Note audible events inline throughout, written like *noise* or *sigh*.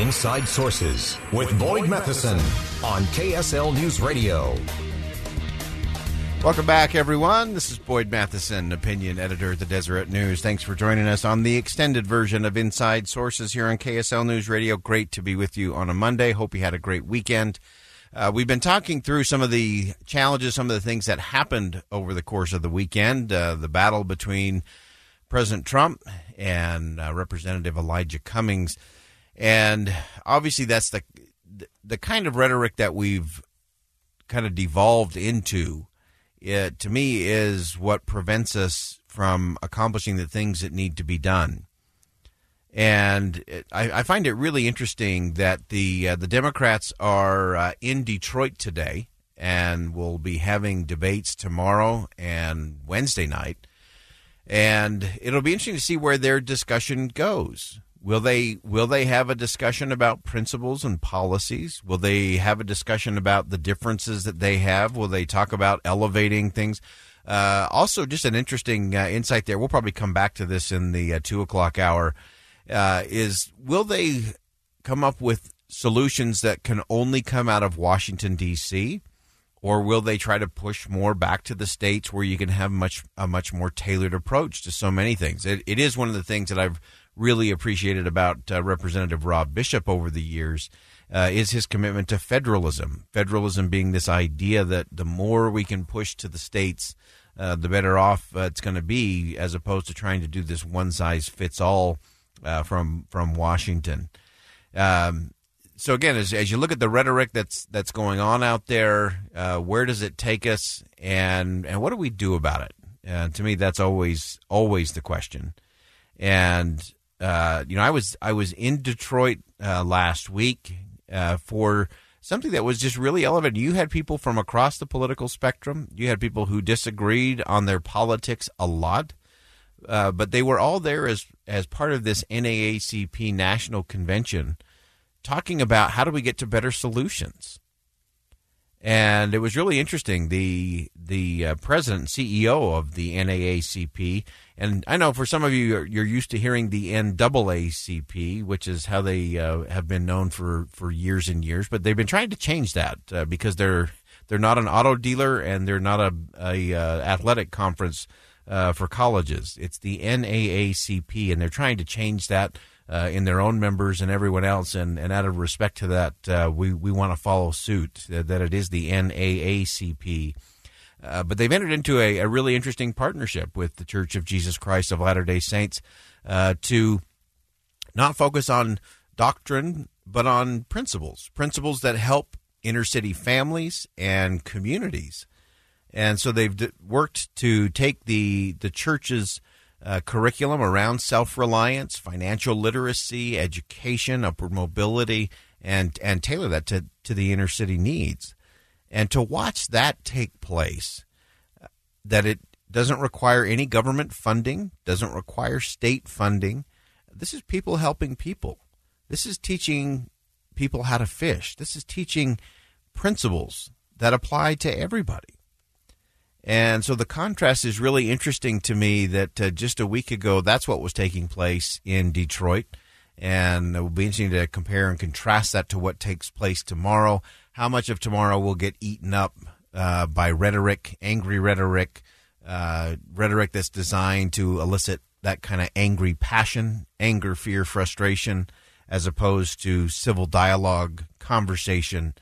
Inside Sources with Boyd Matheson on KSL News Radio. Welcome back, everyone. This is Boyd Matheson, opinion editor at the Deseret News. Thanks for joining us on the extended version of Inside Sources here on KSL News Radio. Great to be with you on a Monday. Hope you had a great weekend. Uh, we've been talking through some of the challenges, some of the things that happened over the course of the weekend. Uh, the battle between President Trump and uh, Representative Elijah Cummings, and obviously that's the the kind of rhetoric that we've kind of devolved into. It, to me, is what prevents us from accomplishing the things that need to be done. And it, I, I, find it really interesting that the uh, the Democrats are uh, in Detroit today and will be having debates tomorrow and Wednesday night. And it'll be interesting to see where their discussion goes. Will they will they have a discussion about principles and policies? Will they have a discussion about the differences that they have? Will they talk about elevating things? Uh, also, just an interesting uh, insight there. We'll probably come back to this in the uh, two o'clock hour. Uh, is will they come up with solutions that can only come out of Washington D.C. Or will they try to push more back to the states where you can have much a much more tailored approach to so many things? It, it is one of the things that I've really appreciated about uh, Representative Rob Bishop over the years uh, is his commitment to federalism. Federalism being this idea that the more we can push to the states, uh, the better off uh, it's going to be, as opposed to trying to do this one size fits all uh, from from Washington. Um, so again, as, as you look at the rhetoric that's that's going on out there, uh, where does it take us, and and what do we do about it? And to me, that's always always the question. And uh, you know, I was I was in Detroit uh, last week uh, for something that was just really elevated. You had people from across the political spectrum. You had people who disagreed on their politics a lot, uh, but they were all there as as part of this NAACP national convention, talking about how do we get to better solutions. And it was really interesting. The the uh, president and CEO of the NAACP and I know for some of you, you're, you're used to hearing the NAACP, which is how they uh, have been known for, for years and years. But they've been trying to change that uh, because they're they're not an auto dealer and they're not a, a uh, athletic conference uh, for colleges. It's the NAACP, and they're trying to change that uh, in their own members and everyone else. And, and out of respect to that, uh, we we want to follow suit that it is the NAACP. Uh, but they've entered into a, a, really interesting partnership with the Church of Jesus Christ of Latter day Saints uh, to not focus on doctrine, but on principles, principles that help inner city families and communities. And so they've d- worked to take the, the church's uh, curriculum around self reliance, financial literacy, education, upward mobility, and, and tailor that to, to the inner city needs. And to watch that take place, that it doesn't require any government funding, doesn't require state funding. This is people helping people. This is teaching people how to fish. This is teaching principles that apply to everybody. And so the contrast is really interesting to me that uh, just a week ago, that's what was taking place in Detroit. And it will be interesting to compare and contrast that to what takes place tomorrow how much of tomorrow will get eaten up uh, by rhetoric, angry rhetoric, uh, rhetoric that's designed to elicit that kind of angry passion, anger, fear, frustration, as opposed to civil dialogue, conversation,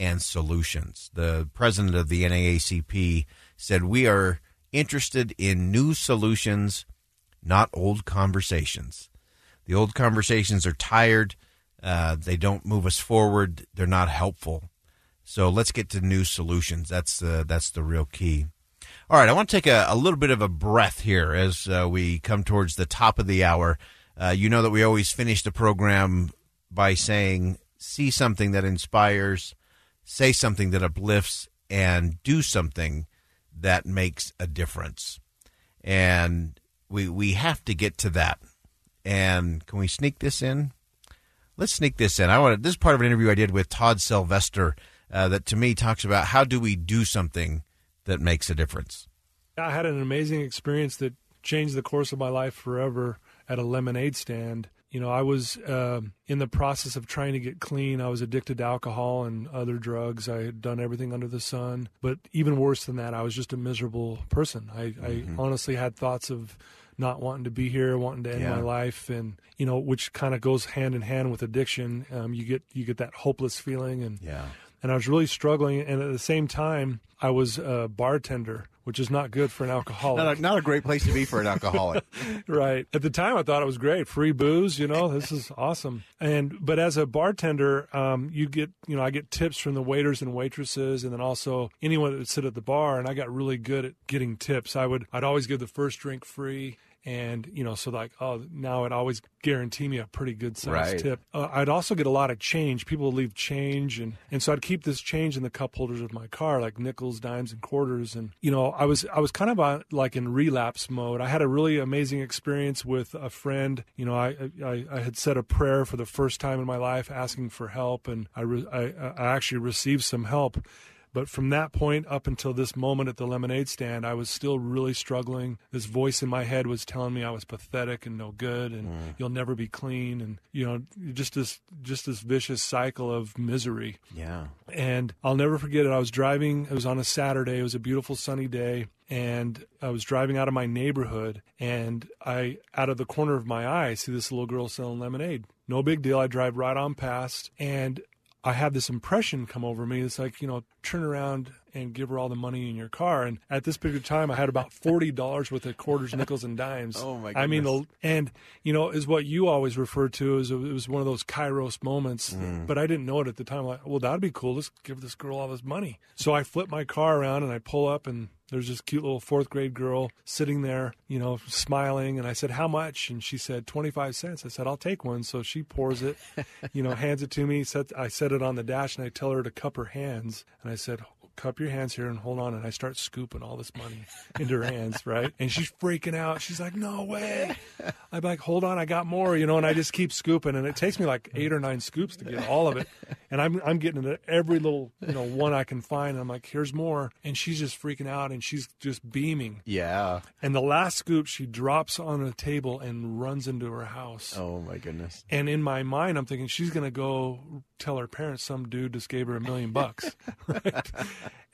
and solutions. The president of the NAACP said, We are interested in new solutions, not old conversations. The old conversations are tired. Uh, they don't move us forward. They're not helpful. So let's get to new solutions. That's uh, that's the real key. All right, I want to take a, a little bit of a breath here as uh, we come towards the top of the hour. Uh, you know that we always finish the program by saying, "See something that inspires, say something that uplifts, and do something that makes a difference." And we we have to get to that. And can we sneak this in? Let's sneak this in. I want this is part of an interview I did with Todd Sylvester uh, that to me talks about how do we do something that makes a difference. I had an amazing experience that changed the course of my life forever at a lemonade stand. You know, I was uh, in the process of trying to get clean. I was addicted to alcohol and other drugs. I had done everything under the sun. But even worse than that, I was just a miserable person. I, mm-hmm. I honestly had thoughts of not wanting to be here, wanting to end yeah. my life, and you know, which kind of goes hand in hand with addiction. Um, you get you get that hopeless feeling, and yeah and I was really struggling. And at the same time, I was a bartender, which is not good for an alcoholic. not, a, not a great place to be for an alcoholic. *laughs* right. At the time, I thought it was great, free booze. You know, this is awesome. And but as a bartender, um, you get you know I get tips from the waiters and waitresses, and then also anyone that would sit at the bar. And I got really good at getting tips. I would I'd always give the first drink free and you know so like oh now it always guarantee me a pretty good size right. tip. Uh, i'd also get a lot of change. People would leave change and and so i'd keep this change in the cup holders of my car like nickels dimes and quarters. And you know i was i was kind of on, like in relapse mode. I had a really amazing experience with a friend. You know i i, I had said a prayer for the first time in my life asking for help. And i re, I, I actually received some help but from that point up until this moment at the lemonade stand, I was still really struggling. This voice in my head was telling me I was pathetic and no good, and mm. you'll never be clean, and you know, just this just this vicious cycle of misery. Yeah. And I'll never forget it. I was driving. It was on a Saturday. It was a beautiful sunny day, and I was driving out of my neighborhood, and I, out of the corner of my eye, see this little girl selling lemonade. No big deal. I drive right on past, and I had this impression come over me. It's like, you know, turn around and give her all the money in your car. And at this particular time, I had about forty dollars worth of quarters, nickels, and dimes. Oh my! Goodness. I mean, and you know, is what you always refer to as it was one of those kairos moments. Mm. But I didn't know it at the time. Like, well, that'd be cool. Let's give this girl all this money. So I flip my car around and I pull up and there's this cute little fourth grade girl sitting there, you know, smiling. And I said, How much? And she said, 25 cents. I said, I'll take one. So she pours it, *laughs* you know, hands it to me. Set, I set it on the dash and I tell her to cup her hands. And I said, cup your hands here and hold on. And I start scooping all this money into her hands, *laughs* right? And she's freaking out. She's like, no way. *laughs* I'm like, hold on, I got more, you know, and I just keep scooping. And it takes me like eight or nine scoops to get all of it. And I'm, I'm getting into every little, you know, one I can find. And I'm like, here's more. And she's just freaking out and she's just beaming. Yeah. And the last scoop, she drops on a table and runs into her house. Oh, my goodness. And in my mind, I'm thinking she's going to go tell her parents some dude just gave her a million bucks. *laughs* right?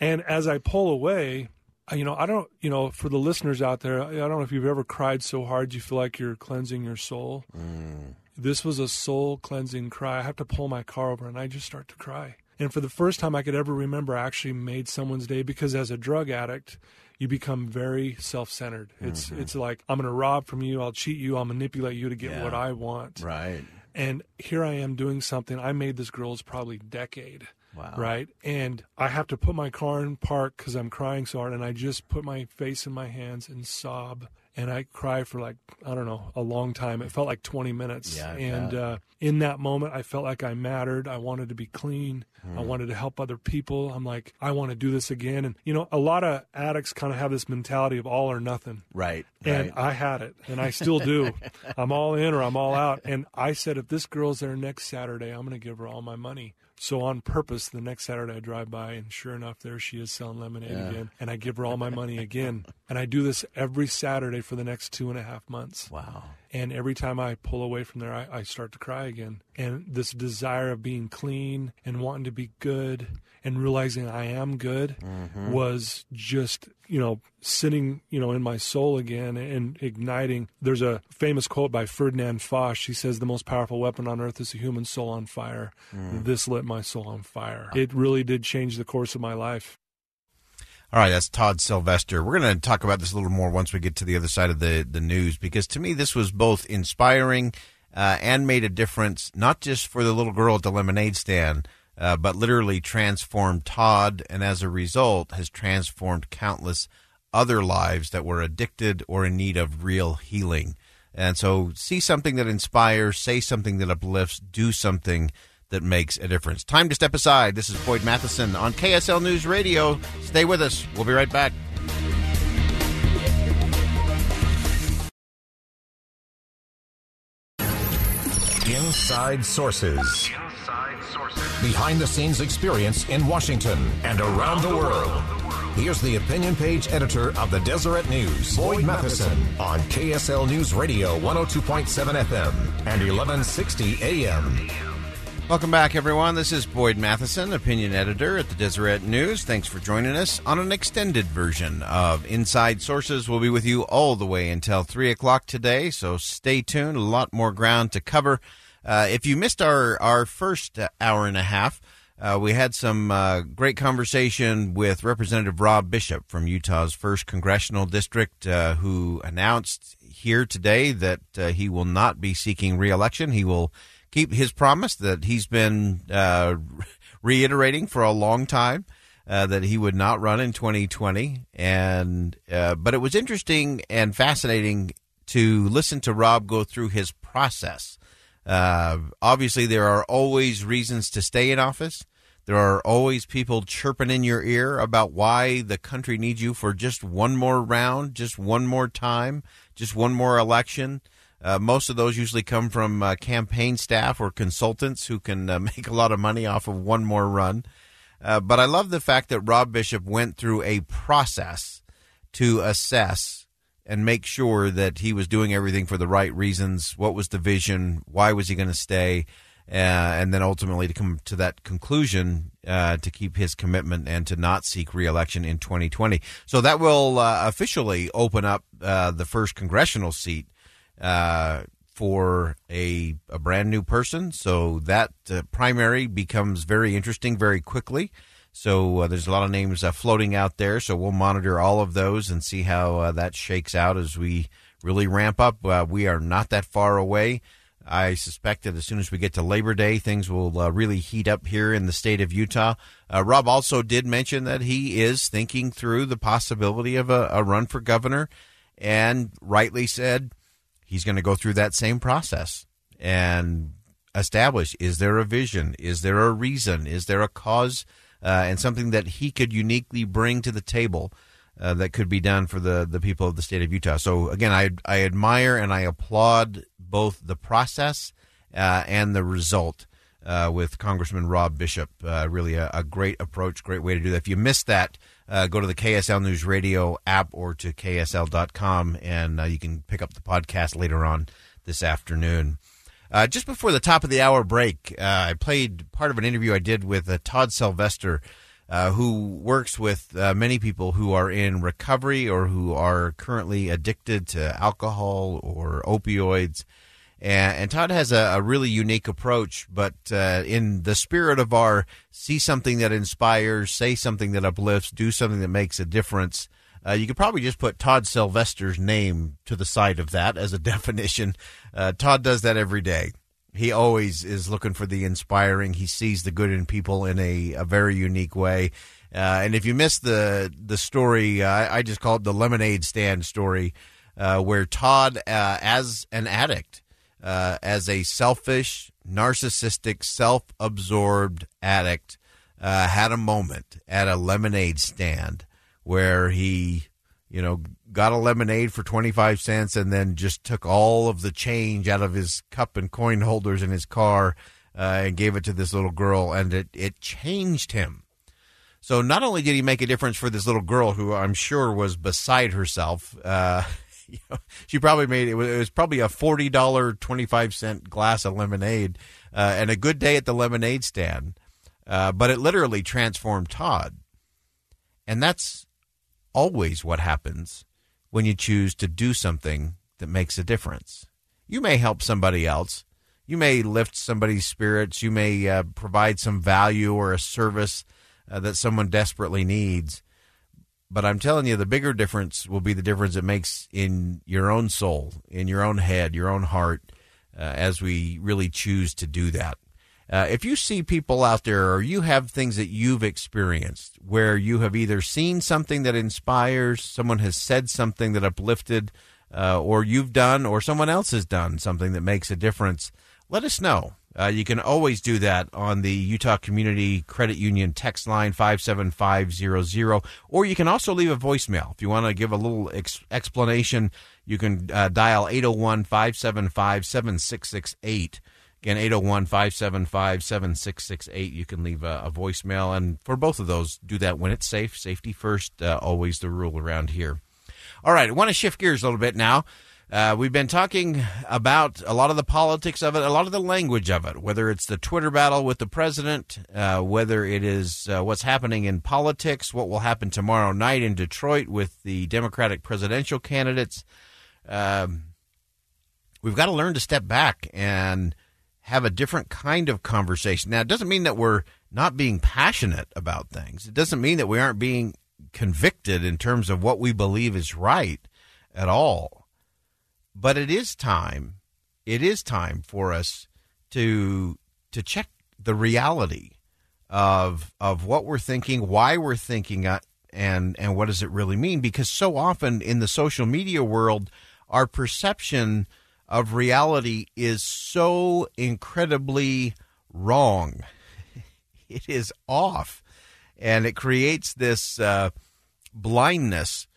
And as I pull away, you know, I don't, you know, for the listeners out there, I don't know if you've ever cried so hard you feel like you're cleansing your soul. Mm. This was a soul cleansing cry. I have to pull my car over and I just start to cry. And for the first time I could ever remember, I actually made someone's day because as a drug addict, you become very self-centered. It's mm-hmm. it's like I'm going to rob from you, I'll cheat you, I'll manipulate you to get yeah. what I want. Right. And here I am doing something I made this girl's probably decade. Wow. Right. And I have to put my car in park because I'm crying so hard. And I just put my face in my hands and sob. And I cry for like, I don't know, a long time. It felt like 20 minutes. Yeah, and uh, in that moment, I felt like I mattered. I wanted to be clean. I hmm. wanted to help other people. I'm like, I want to do this again. And, you know, a lot of addicts kind of have this mentality of all or nothing. Right. And right. I had it, and I still do. *laughs* I'm all in or I'm all out. And I said, if this girl's there next Saturday, I'm going to give her all my money. So on purpose, the next Saturday I drive by, and sure enough, there she is selling lemonade yeah. again, and I give her all my money again. *laughs* And I do this every Saturday for the next two and a half months. Wow. And every time I pull away from there, I, I start to cry again. And this desire of being clean and wanting to be good and realizing I am good Mm-hmm. was just, you know, sitting, you know, in my soul again and igniting. There's a famous quote by Ferdinand Foch. He says, The most powerful weapon on earth is a human soul on fire. Mm. This lit my soul on fire. It really did change the course of my life. All right, that's Todd Sylvester. We're going to talk about this a little more once we get to the other side of the, the news because to me, this was both inspiring uh, and made a difference, not just for the little girl at the lemonade stand, uh, but literally transformed Todd, and as a result, has transformed countless other lives that were addicted or in need of real healing. And so, see something that inspires, say something that uplifts, do something that makes a difference. Time to step aside. This is Boyd Matheson on KSL News Radio. Stay with us. We'll be right back. Inside Sources. Behind the scenes experience in Washington and around the world. Here's the opinion page editor of the Deseret News, Boyd Matheson, on KSL News Radio 102.7 FM and 1160 AM. Welcome back, everyone. This is Boyd Matheson, opinion editor at the Deseret News. Thanks for joining us on an extended version of Inside Sources. We'll be with you all the way until 3 o'clock today, so stay tuned. A lot more ground to cover. Uh, if you missed our, our first hour and a half, uh, we had some uh, great conversation with Representative Rob Bishop from Utah's 1st Congressional District, uh, who announced here today that uh, he will not be seeking reelection. He will keep his promise that he's been uh, *laughs* reiterating for a long time. Uh, that he would not run in 2020, and uh, but it was interesting and fascinating to listen to Rob go through his process. Uh, obviously, there are always reasons to stay in office. There are always people chirping in your ear about why the country needs you for just one more round, just one more time, just one more election. Uh, most of those usually come from uh, campaign staff or consultants who can uh, *laughs* make a lot of money off of one more run. Uh, but I love the fact that Rob Bishop went through a process to assess and make sure that he was doing everything for the right reasons. What was the vision? Why was he going to stay? Uh, and then ultimately to come to that conclusion uh, to keep his commitment and to not seek reelection in 2020. So that will officially open up the first congressional seat uh, for a, a brand new person. So that uh, primary becomes very interesting very quickly. So uh, there's a lot of names uh, floating out there. So we'll monitor all of those and see how uh, that shakes out as we really ramp up. Uh, we are not that far away. I suspect that as soon as we get to Labor Day, things will uh, really heat up here in the state of Utah. Rob also did mention that he is thinking through the possibility of a, a run for governor, and rightly said he's going to go through that same process and establish is there a vision? Is there a reason? Is there a cause? Uh, and something that he could uniquely bring to the table uh, that could be done for the, the people of the state of Utah. So, again, I, I admire and I applaud both the process uh, and the result uh, with Congressman Rob Bishop. Uh, really a, a, great approach, great way to do that. If you missed that, uh, go to the KSL News Radio app or to KSL.com and you can pick up the podcast later on this afternoon. Uh, just before the top of the hour break, uh, I played part of an interview I did with uh, Todd Sylvester, who works with many people who are in recovery or who are currently addicted to alcohol or opioids. And, and Todd has a, a, really unique approach, but in the spirit of our see something that inspires, say something that uplifts, do something that makes a difference. Uh, you could probably just put Todd Sylvester's name to the side of that as a *laughs* definition. Uh, Todd does that every day. He always is looking for the inspiring. He sees the good in people in a, a very unique way. Uh, and if you missed the the story, I just call it the lemonade stand story, uh, where Todd, uh, as an addict, uh, as a selfish, narcissistic, self-absorbed addict, had a moment at a lemonade stand where he, you know, got a lemonade for 25 cents and then just took all of the change out of his cup and coin holders in his car uh, and gave it to this little girl, and it, it changed him. So not only did he make a difference for this little girl who I'm sure was beside herself, *laughs* *laughs* she probably made it was, it was probably a forty dollar twenty five cent glass of lemonade uh, and a good day at the lemonade stand. Uh, but it literally transformed Todd, and that's always what happens when you choose to do something that makes a difference. You may help somebody else. You may lift somebody's spirits. You may uh, provide some value or a service uh, that someone desperately needs. But I'm telling you, the bigger difference will be the difference it makes in your own soul, in your own head, your own heart, uh, as we really choose to do that. Uh, if you see people out there or you have things that you've experienced where you have either seen something that inspires, someone has said something that uplifted, uh, or you've done, or someone else has done something that makes a difference, let us know. Uh, you can always do that on the Utah Community Credit Union text line 57500, or you can also leave a voicemail. If you want to give a little ex- explanation, you can uh, dial 801 575 7668. Again, 801 575 7668. You can leave a, a, voicemail. And for both of those, do that when it's safe. Safety first, uh, always the rule around here. All right, I want to shift gears a little bit now. Uh, we've been talking about a lot of the politics of it, a lot of the language of it, whether it's the Twitter battle with the president, uh, whether it is uh, what's happening in politics, what will happen tomorrow night in Detroit with the Democratic presidential candidates. Um, we've got to learn to step back and have a different kind of conversation. Now, it doesn't mean that we're not being passionate about things, it doesn't mean that we aren't being convicted in terms of what we believe is right at all but it is time. It is time for us to to check the reality of of what we're thinking, why we're thinking, uh, and and what does it really mean? Because so often in the social media world, our perception of reality is so incredibly wrong. *laughs* It is off, and it creates this uh, blindness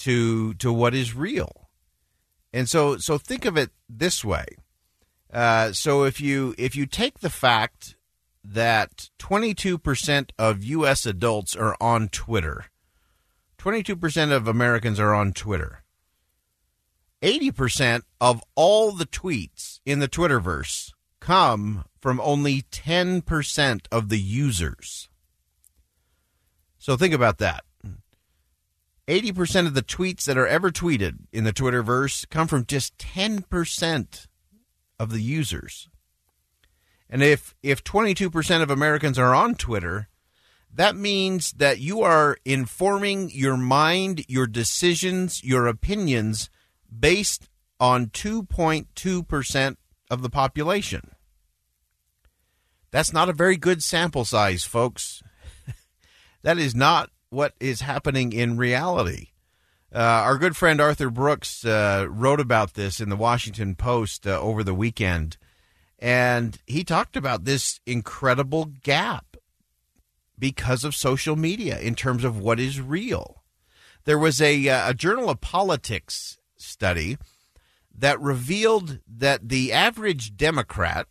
to to what is real. And so, so think of it this way. Uh, so if you if you take the fact that 22% of U.S. adults are on Twitter, 22% of Americans are on Twitter. 80% of all the tweets in the Twitterverse come from only 10% of the users. So think about that. 80% of the tweets that are ever tweeted in the Twitterverse come from just 10% of the users. And if if 22% of Americans are on Twitter, that means that you are informing your mind, your decisions, your opinions based on 2.2% of the population. That's not a very good sample size, folks. *laughs* that is not what is happening in reality. Uh, our good friend Arthur Brooks uh, wrote about this in the Washington Post uh, over the weekend, and he talked about this incredible gap because of social media in terms of what is real. There was a, uh, a Journal of Politics study that revealed that the average Democrat,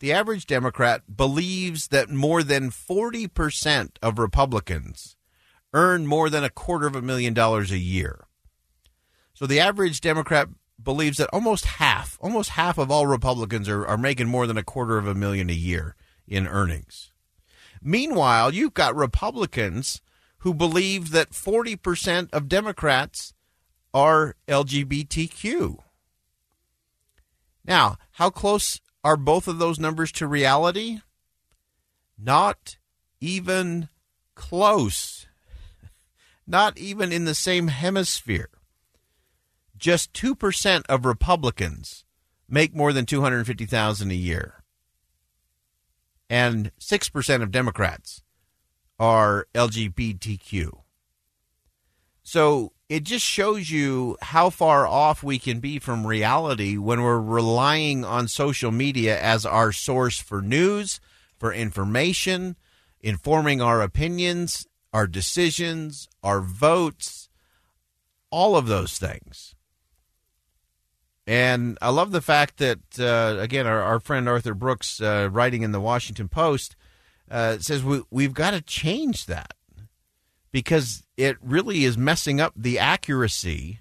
the average Democrat believes that more than 40% of Republicans earn more than a quarter of a million dollars a year. So the average Democrat believes that almost half, almost half of all Republicans are, are making more than a quarter of a million a year in earnings. Meanwhile, you've got Republicans who believe that 40% of Democrats are LGBTQ. Now, how close are both of those numbers to reality? Not even close not even in the same hemisphere. Just 2% of Republicans make more than 250,000 a year. And 6% of Democrats are LGBTQ. So it just shows you how far off we can be from reality when we're relying on social media as our source for news, for information, informing our opinions, our decisions, our votes, all of those things. And I love the fact that, uh, again, our, our, friend Arthur Brooks, uh, writing in the Washington Post, uh, says we, we've got to change that because it really is messing up the accuracy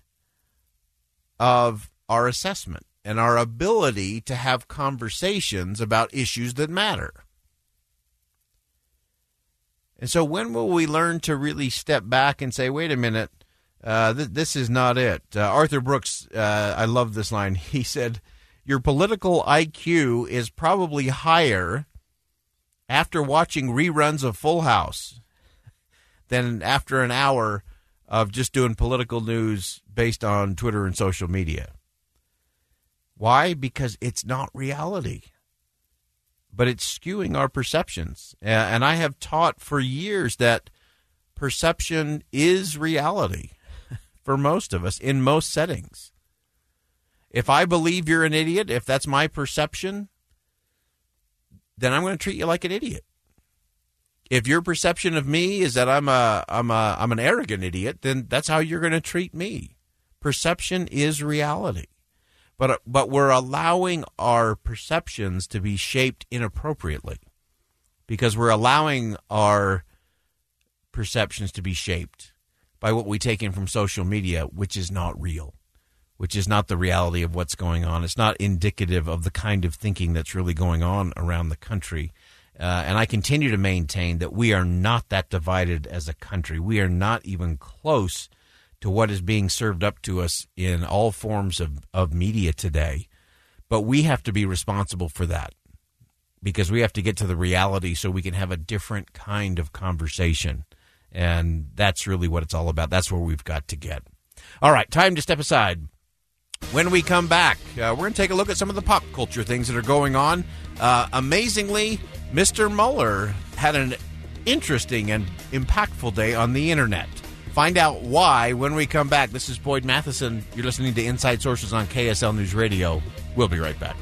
of our assessment and our ability to have conversations about issues that matter. And so, when will we learn to really step back and say, wait a minute, uh, th- this is not it? Uh, Arthur Brooks, uh, I love this line. *laughs* He said, Your political IQ is probably higher after watching reruns of Full House than after an hour of just doing political news based on Twitter and social media. Why? Because it's not reality but it's skewing our perceptions. And I have taught for years that perception is reality for most of us in most settings. If I believe you're an idiot, if that's my perception, then I'm going to treat you like an idiot. If your perception of me is that I'm a I'm a I'm an arrogant idiot, then that's how you're going to treat me. Perception is reality but but we're allowing our perceptions to be shaped inappropriately because we're allowing our perceptions to be shaped by what we take in from social media, which is not real, which is not the reality of what's going on. It's not indicative of the kind of thinking that's really going on around the country. Uh, and I continue to maintain that we are not that divided as a country. We are not even close to what is being served up to us in all forms of, of media today. But we have to be responsible for that because we have to get to the reality so we can have a different kind of conversation. And that's really what it's all about. That's where we've got to get. All right, time to step aside. When we come back, uh, we're going to take a look at some of the pop culture things that are going on. Uh, amazingly, Mr. Mueller had an interesting and impactful day on the internet. Find out why when we come back. This is Boyd Matheson. You're listening to Inside Sources on KSL News Radio. We'll be right back.